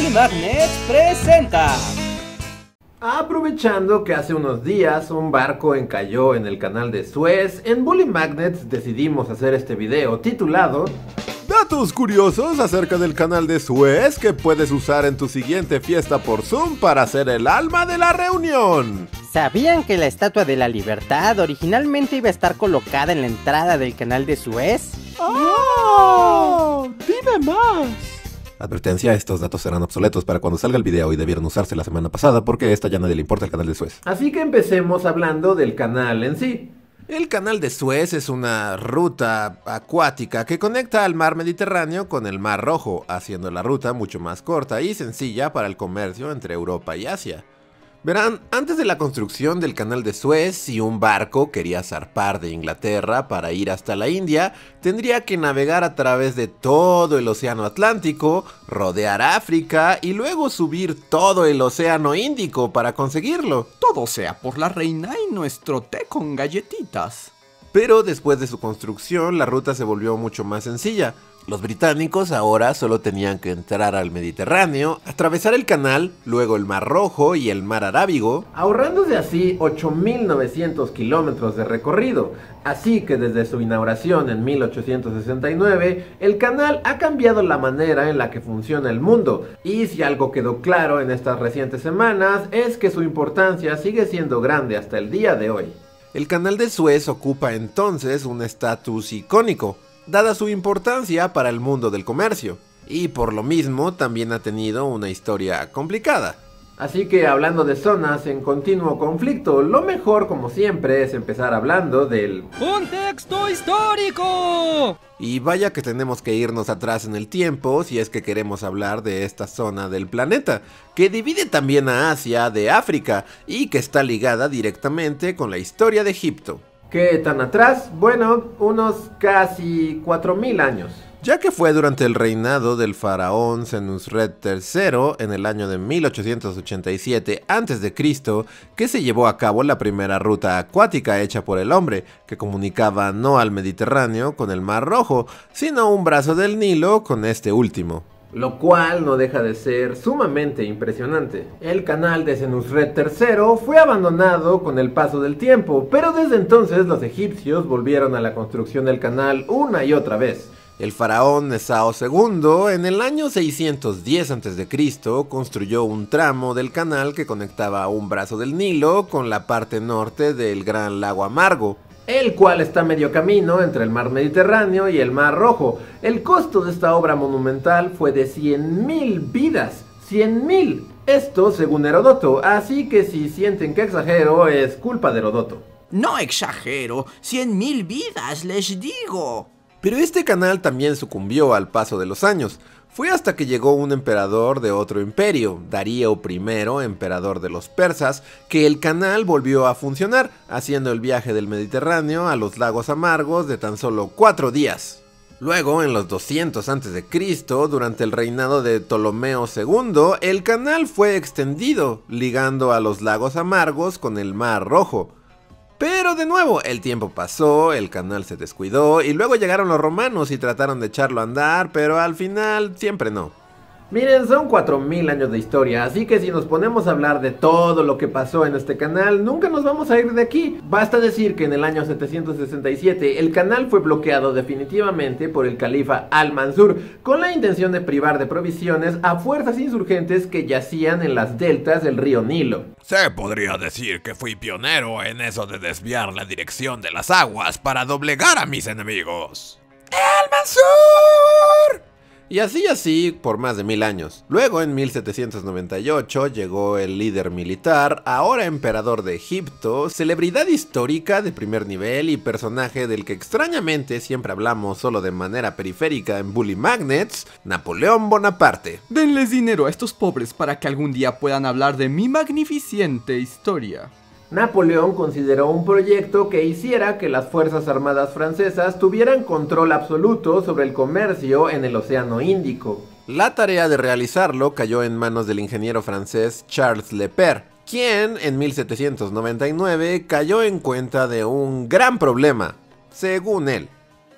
Bully Magnets presenta. Aprovechando que hace unos días un barco encalló en el canal de Suez, en Bully Magnets decidimos hacer este video titulado Datos curiosos acerca del canal de Suez que puedes usar en tu siguiente fiesta por Zoom para ser el alma de la reunión. ¿Sabían que la Estatua de la Libertad originalmente iba a estar colocada en la entrada del canal de Suez? ¡Oh! ¡Dime más! Advertencia, estos datos serán obsoletos para cuando salga el video y debieron usarse la semana pasada porque esta ya nadie le importa el canal de Suez. Así que empecemos hablando del canal en sí. El canal de Suez es una ruta acuática que conecta al mar Mediterráneo con el mar Rojo, haciendo la ruta mucho más corta y sencilla para el comercio entre Europa y Asia. Verán, antes de la construcción del canal de Suez, si un barco quería zarpar de Inglaterra para ir hasta la India, tendría que navegar a través de todo el Océano Atlántico, rodear África y luego subir todo el Océano Índico para conseguirlo. Todo sea por la reina y nuestro té con galletitas. Pero después de su construcción, la ruta se volvió mucho más sencilla. Los británicos ahora solo tenían que entrar al Mediterráneo, atravesar el canal, luego el Mar Rojo y el Mar Arábigo, ahorrándose así 8.900 kilómetros de recorrido. Así que desde su inauguración en 1869, el canal ha cambiado la manera en la que funciona el mundo. Y si algo quedó claro en estas recientes semanas, es que su importancia sigue siendo grande hasta el día de hoy. El canal de Suez ocupa entonces un estatus icónico, dada su importancia para el mundo del comercio, y por lo mismo también ha tenido una historia complicada. Así que hablando de zonas en continuo conflicto, lo mejor como siempre es empezar hablando del ¡Contexto histórico! Y vaya que tenemos que irnos atrás en el tiempo si es que queremos hablar de esta zona del planeta, que divide también a Asia de África y que está ligada directamente con la historia de Egipto. ¿Qué tan atrás? Bueno, unos casi 4.000 años. Ya que fue durante el reinado del faraón Senusret III en el año de 1887 a.C. que se llevó a cabo la primera ruta acuática hecha por el hombre, que comunicaba no al Mediterráneo con el Mar Rojo, sino un brazo del Nilo con este último lo cual no deja de ser sumamente impresionante. El canal de Senusret III fue abandonado con el paso del tiempo, pero desde entonces los egipcios volvieron a la construcción del canal una y otra vez. El faraón Nesao II en el año 610 a.C. construyó un tramo del canal que conectaba un brazo del Nilo con la parte norte del Gran Lago Amargo, el cual está medio camino entre el mar Mediterráneo y el mar Rojo. El costo de esta obra monumental fue de 100.000 vidas. 100.000. Esto según Herodoto, así que si sienten que exagero es culpa de Herodoto. No exagero, 100.000 vidas, les digo. Pero este canal también sucumbió al paso de los años. Fue hasta que llegó un emperador de otro imperio, Darío I, emperador de los persas, que el canal volvió a funcionar, haciendo el viaje del Mediterráneo a los lagos amargos de tan solo cuatro días. Luego, en los 200 a.C., durante el reinado de Ptolomeo II, el canal fue extendido, ligando a los lagos amargos con el Mar Rojo. Pero de nuevo, el tiempo pasó, el canal se descuidó y luego llegaron los romanos y trataron de echarlo a andar, pero al final siempre no. Miren, son 4000 años de historia, así que si nos ponemos a hablar de todo lo que pasó en este canal, nunca nos vamos a ir de aquí. Basta decir que en el año 767 el canal fue bloqueado definitivamente por el califa Al-Mansur con la intención de privar de provisiones a fuerzas insurgentes que yacían en las deltas del río Nilo. Se podría decir que fui pionero en eso de desviar la dirección de las aguas para doblegar a mis enemigos. ¡El Mansur! Y así así por más de mil años. Luego en 1798 llegó el líder militar, ahora emperador de Egipto, celebridad histórica de primer nivel y personaje del que extrañamente siempre hablamos solo de manera periférica en Bully Magnets, Napoleón Bonaparte. Denles dinero a estos pobres para que algún día puedan hablar de mi magnificente historia. Napoleón consideró un proyecto que hiciera que las Fuerzas Armadas francesas tuvieran control absoluto sobre el comercio en el Océano Índico. La tarea de realizarlo cayó en manos del ingeniero francés Charles Lepere, quien en 1799 cayó en cuenta de un gran problema, según él.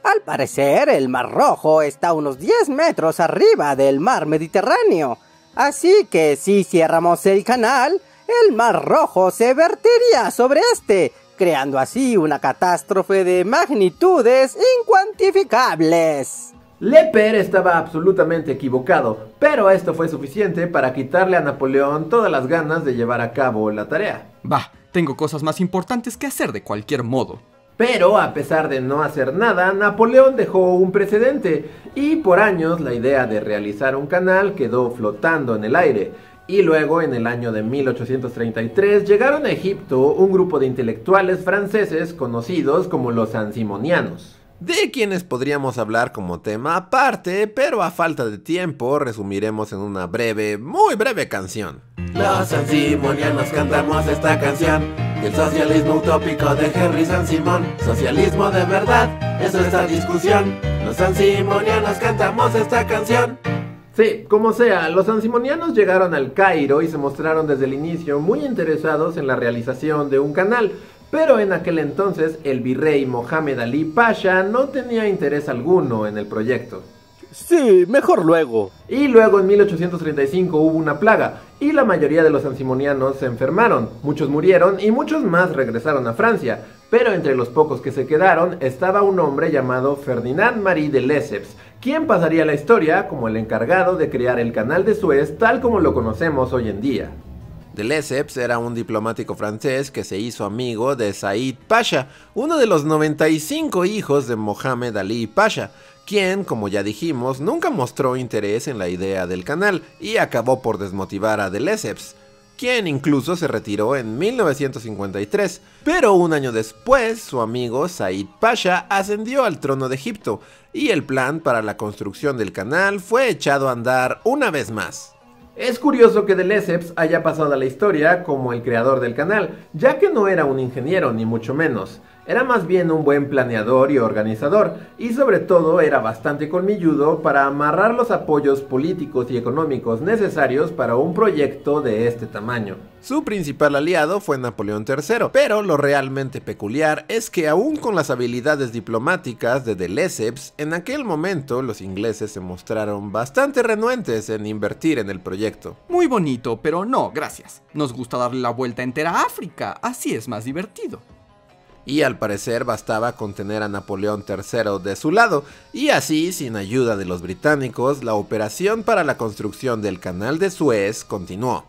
Al parecer, el Mar Rojo está a unos 10 metros arriba del mar Mediterráneo. Así que si cerramos el canal, el mar rojo se vertiría sobre este, creando así una catástrofe de magnitudes incuantificables. Leper estaba absolutamente equivocado, pero esto fue suficiente para quitarle a Napoleón todas las ganas de llevar a cabo la tarea. Bah, tengo cosas más importantes que hacer de cualquier modo. Pero a pesar de no hacer nada, Napoleón dejó un precedente y por años la idea de realizar un canal quedó flotando en el aire. Y luego en el año de 1833 llegaron a Egipto un grupo de intelectuales franceses conocidos como los Ansimonianos. De quienes podríamos hablar como tema aparte, pero a falta de tiempo resumiremos en una breve, muy breve canción. Los ansimonianos cantamos esta canción El socialismo utópico de Henry San Simón. Socialismo de verdad, eso es la discusión. Los ansimonianos cantamos esta canción Sí, como sea, los ansimonianos llegaron al Cairo y se mostraron desde el inicio muy interesados en la realización de un canal, pero en aquel entonces el virrey Mohamed Ali Pasha no tenía interés alguno en el proyecto. Sí, mejor luego. Y luego en 1835 hubo una plaga y la mayoría de los ansimonianos se enfermaron, muchos murieron y muchos más regresaron a Francia, pero entre los pocos que se quedaron estaba un hombre llamado Ferdinand Marie de Lesseps, quien pasaría la historia como el encargado de crear el canal de Suez tal como lo conocemos hoy en día. De Lesseps era un diplomático francés que se hizo amigo de Said Pasha, uno de los 95 hijos de Mohamed Ali Pasha, quien, como ya dijimos, nunca mostró interés en la idea del canal y acabó por desmotivar a De Lesseps, quien incluso se retiró en 1953. Pero un año después, su amigo Said Pasha ascendió al trono de Egipto y el plan para la construcción del canal fue echado a andar una vez más. Es curioso que De Lesseps haya pasado a la historia como el creador del canal, ya que no era un ingeniero ni mucho menos. Era más bien un buen planeador y organizador, y sobre todo era bastante colmilludo para amarrar los apoyos políticos y económicos necesarios para un proyecto de este tamaño. Su principal aliado fue Napoleón III, pero lo realmente peculiar es que aún con las habilidades diplomáticas de de Lesseps, en aquel momento los ingleses se mostraron bastante renuentes en invertir en el proyecto. Muy bonito, pero no, gracias. Nos gusta darle la vuelta entera a África, así es más divertido y al parecer bastaba con tener a Napoleón III de su lado, y así, sin ayuda de los británicos, la operación para la construcción del canal de Suez continuó.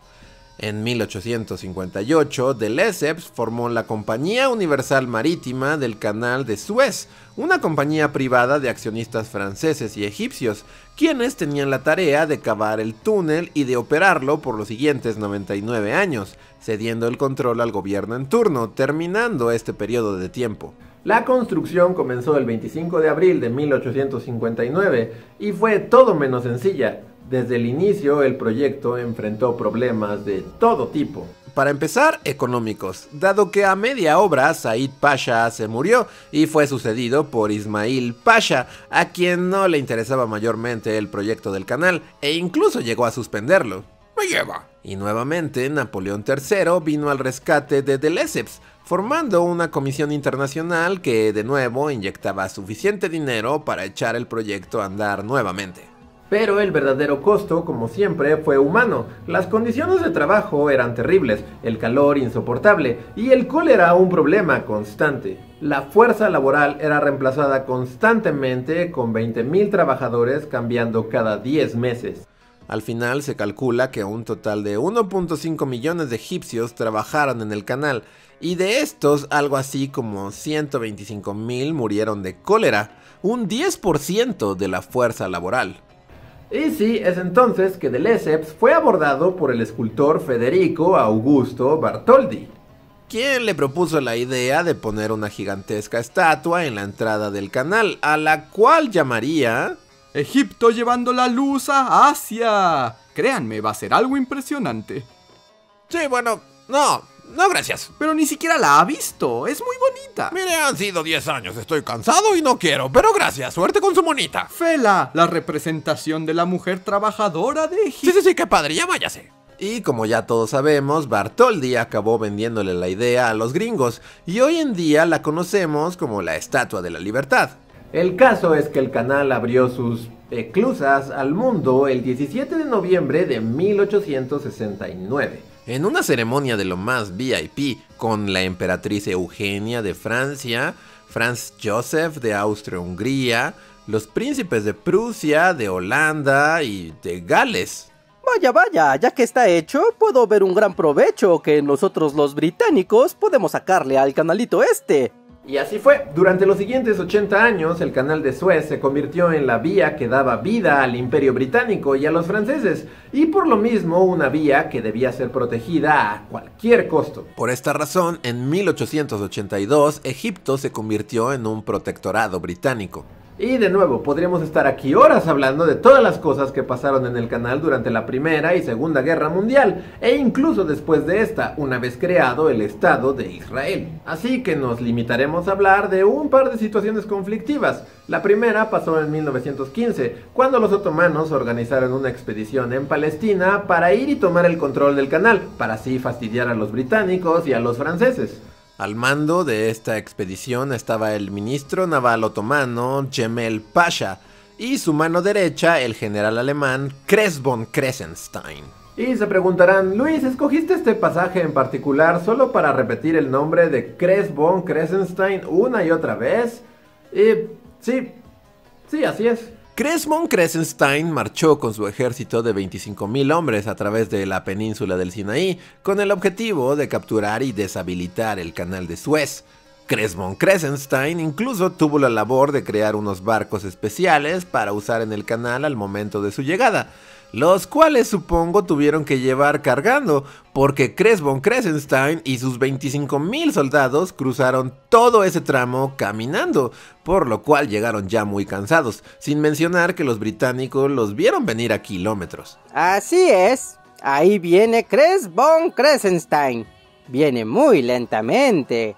En 1858, de Lesseps formó la Compañía Universal Marítima del Canal de Suez, una compañía privada de accionistas franceses y egipcios, quienes tenían la tarea de cavar el túnel y de operarlo por los siguientes 99 años, cediendo el control al gobierno en turno, terminando este periodo de tiempo. La construcción comenzó el 25 de abril de 1859 y fue todo menos sencilla. Desde el inicio el proyecto enfrentó problemas de todo tipo. Para empezar, económicos, dado que a media obra Said Pasha se murió y fue sucedido por Ismail Pasha, a quien no le interesaba mayormente el proyecto del canal e incluso llegó a suspenderlo. Me lleva. Y nuevamente Napoleón III vino al rescate de De Lesseps, formando una comisión internacional que de nuevo inyectaba suficiente dinero para echar el proyecto a andar nuevamente. Pero el verdadero costo, como siempre, fue humano. Las condiciones de trabajo eran terribles, el calor insoportable y el cólera un problema constante. La fuerza laboral era reemplazada constantemente con 20.000 trabajadores cambiando cada 10 meses. Al final se calcula que un total de 1.5 millones de egipcios trabajaron en el canal y de estos algo así como 125 mil murieron de cólera, un 10% de la fuerza laboral. Y sí, es entonces que de Lesseps fue abordado por el escultor Federico Augusto Bartoldi. Quien le propuso la idea de poner una gigantesca estatua en la entrada del canal, a la cual llamaría... Egipto llevando la luz a Asia. Créanme, va a ser algo impresionante. Sí, bueno, no, no, gracias. Pero ni siquiera la ha visto. Es muy bonita. Mire, han sido 10 años. Estoy cansado y no quiero. Pero gracias. Suerte con su monita. Fela, la representación de la mujer trabajadora de Egipto. Sí, sí, sí, qué padre. Ya váyase. Y como ya todos sabemos, Bartoldi acabó vendiéndole la idea a los gringos y hoy en día la conocemos como la Estatua de la Libertad. El caso es que el canal abrió sus eclusas al mundo el 17 de noviembre de 1869. En una ceremonia de lo más VIP con la emperatriz Eugenia de Francia, Franz Joseph de Austria-Hungría, los príncipes de Prusia, de Holanda y de Gales. Vaya, vaya, ya que está hecho, puedo ver un gran provecho que nosotros los británicos podemos sacarle al canalito este. Y así fue. Durante los siguientes 80 años, el canal de Suez se convirtió en la vía que daba vida al imperio británico y a los franceses, y por lo mismo una vía que debía ser protegida a cualquier costo. Por esta razón, en 1882, Egipto se convirtió en un protectorado británico. Y de nuevo, podríamos estar aquí horas hablando de todas las cosas que pasaron en el canal durante la Primera y Segunda Guerra Mundial, e incluso después de esta, una vez creado el Estado de Israel. Así que nos limitaremos a hablar de un par de situaciones conflictivas. La primera pasó en 1915, cuando los otomanos organizaron una expedición en Palestina para ir y tomar el control del canal, para así fastidiar a los británicos y a los franceses. Al mando de esta expedición estaba el ministro naval otomano Gemel Pasha y su mano derecha el general alemán Cresbon Kressenstein. Y se preguntarán, Luis, ¿escogiste este pasaje en particular solo para repetir el nombre de Cresbon Kressenstein una y otra vez? Y sí, sí, así es. Cresmon Kressenstein marchó con su ejército de 25.000 hombres a través de la península del Sinaí con el objetivo de capturar y deshabilitar el canal de Suez. Cresmon Kressenstein incluso tuvo la labor de crear unos barcos especiales para usar en el canal al momento de su llegada, los cuales supongo tuvieron que llevar cargando, porque Cresbon Kressenstein y sus 25.000 soldados cruzaron todo ese tramo caminando, por lo cual llegaron ya muy cansados, sin mencionar que los británicos los vieron venir a kilómetros. Así es, ahí viene Cresbon Kressenstein. Viene muy lentamente.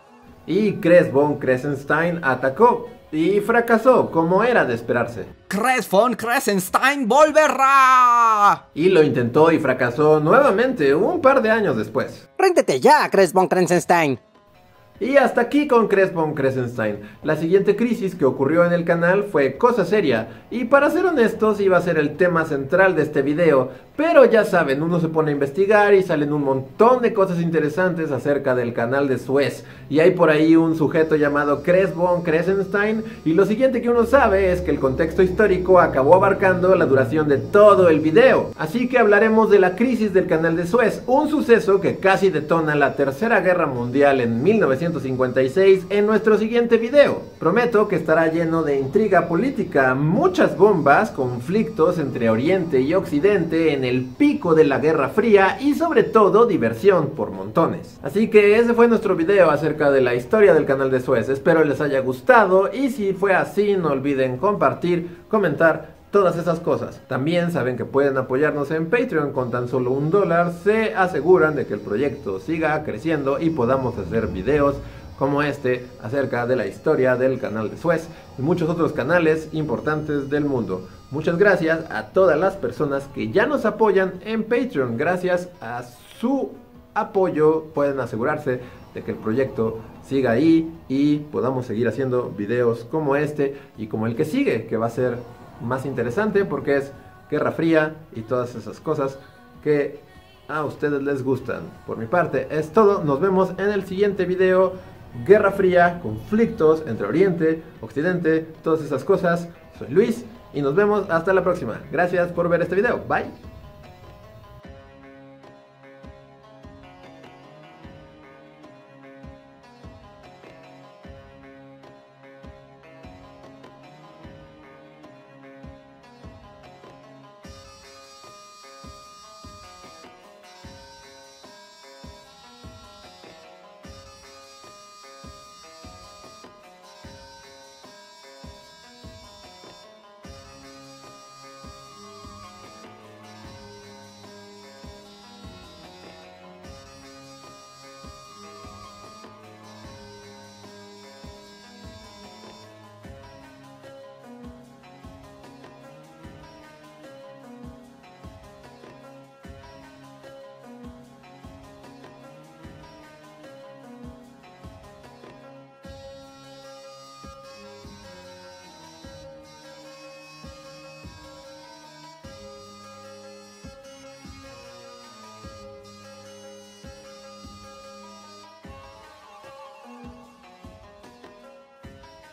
Y Cresbon Kressenstein atacó, y fracasó, como era de esperarse. Cresbon Kressenstein volverá. Y lo intentó y fracasó nuevamente un par de años después. Réndete ya, Cresbon Kressenstein. Y hasta aquí con Cresbon Kressenstein. La siguiente crisis que ocurrió en el canal fue cosa seria, y para ser honestos iba a ser el tema central de este video, pero ya saben, uno se pone a investigar y salen un montón de cosas interesantes acerca del canal de Suez, y hay por ahí un sujeto llamado Cresbon Kressenstein, y lo siguiente que uno sabe es que el contexto histórico acabó abarcando la duración de todo el video. Así que hablaremos de la crisis del canal de Suez, un suceso que casi detona la Tercera Guerra Mundial en 1900 1956 en nuestro siguiente video. Prometo que estará lleno de intriga política, muchas bombas, conflictos entre Oriente y Occidente en el pico de la Guerra Fría y sobre todo diversión por montones. Así que ese fue nuestro video acerca de la historia del canal de Suez. Espero les haya gustado y si fue así no olviden compartir, comentar todas esas cosas. También saben que pueden apoyarnos en Patreon con tan solo un dólar. Se aseguran de que el proyecto siga creciendo y podamos hacer videos como este acerca de la historia del canal de Suez y muchos otros canales importantes del mundo. Muchas gracias a todas las personas que ya nos apoyan en Patreon. Gracias a su apoyo pueden asegurarse de que el proyecto siga ahí y podamos seguir haciendo videos como este y como el que sigue, que va a ser más interesante porque es Guerra Fría y todas esas cosas que a ustedes les gustan. Por mi parte es todo, nos vemos en el siguiente video. Guerra Fría, conflictos entre Oriente, Occidente, todas esas cosas. Soy Luis y nos vemos hasta la próxima. Gracias por ver este video. Bye.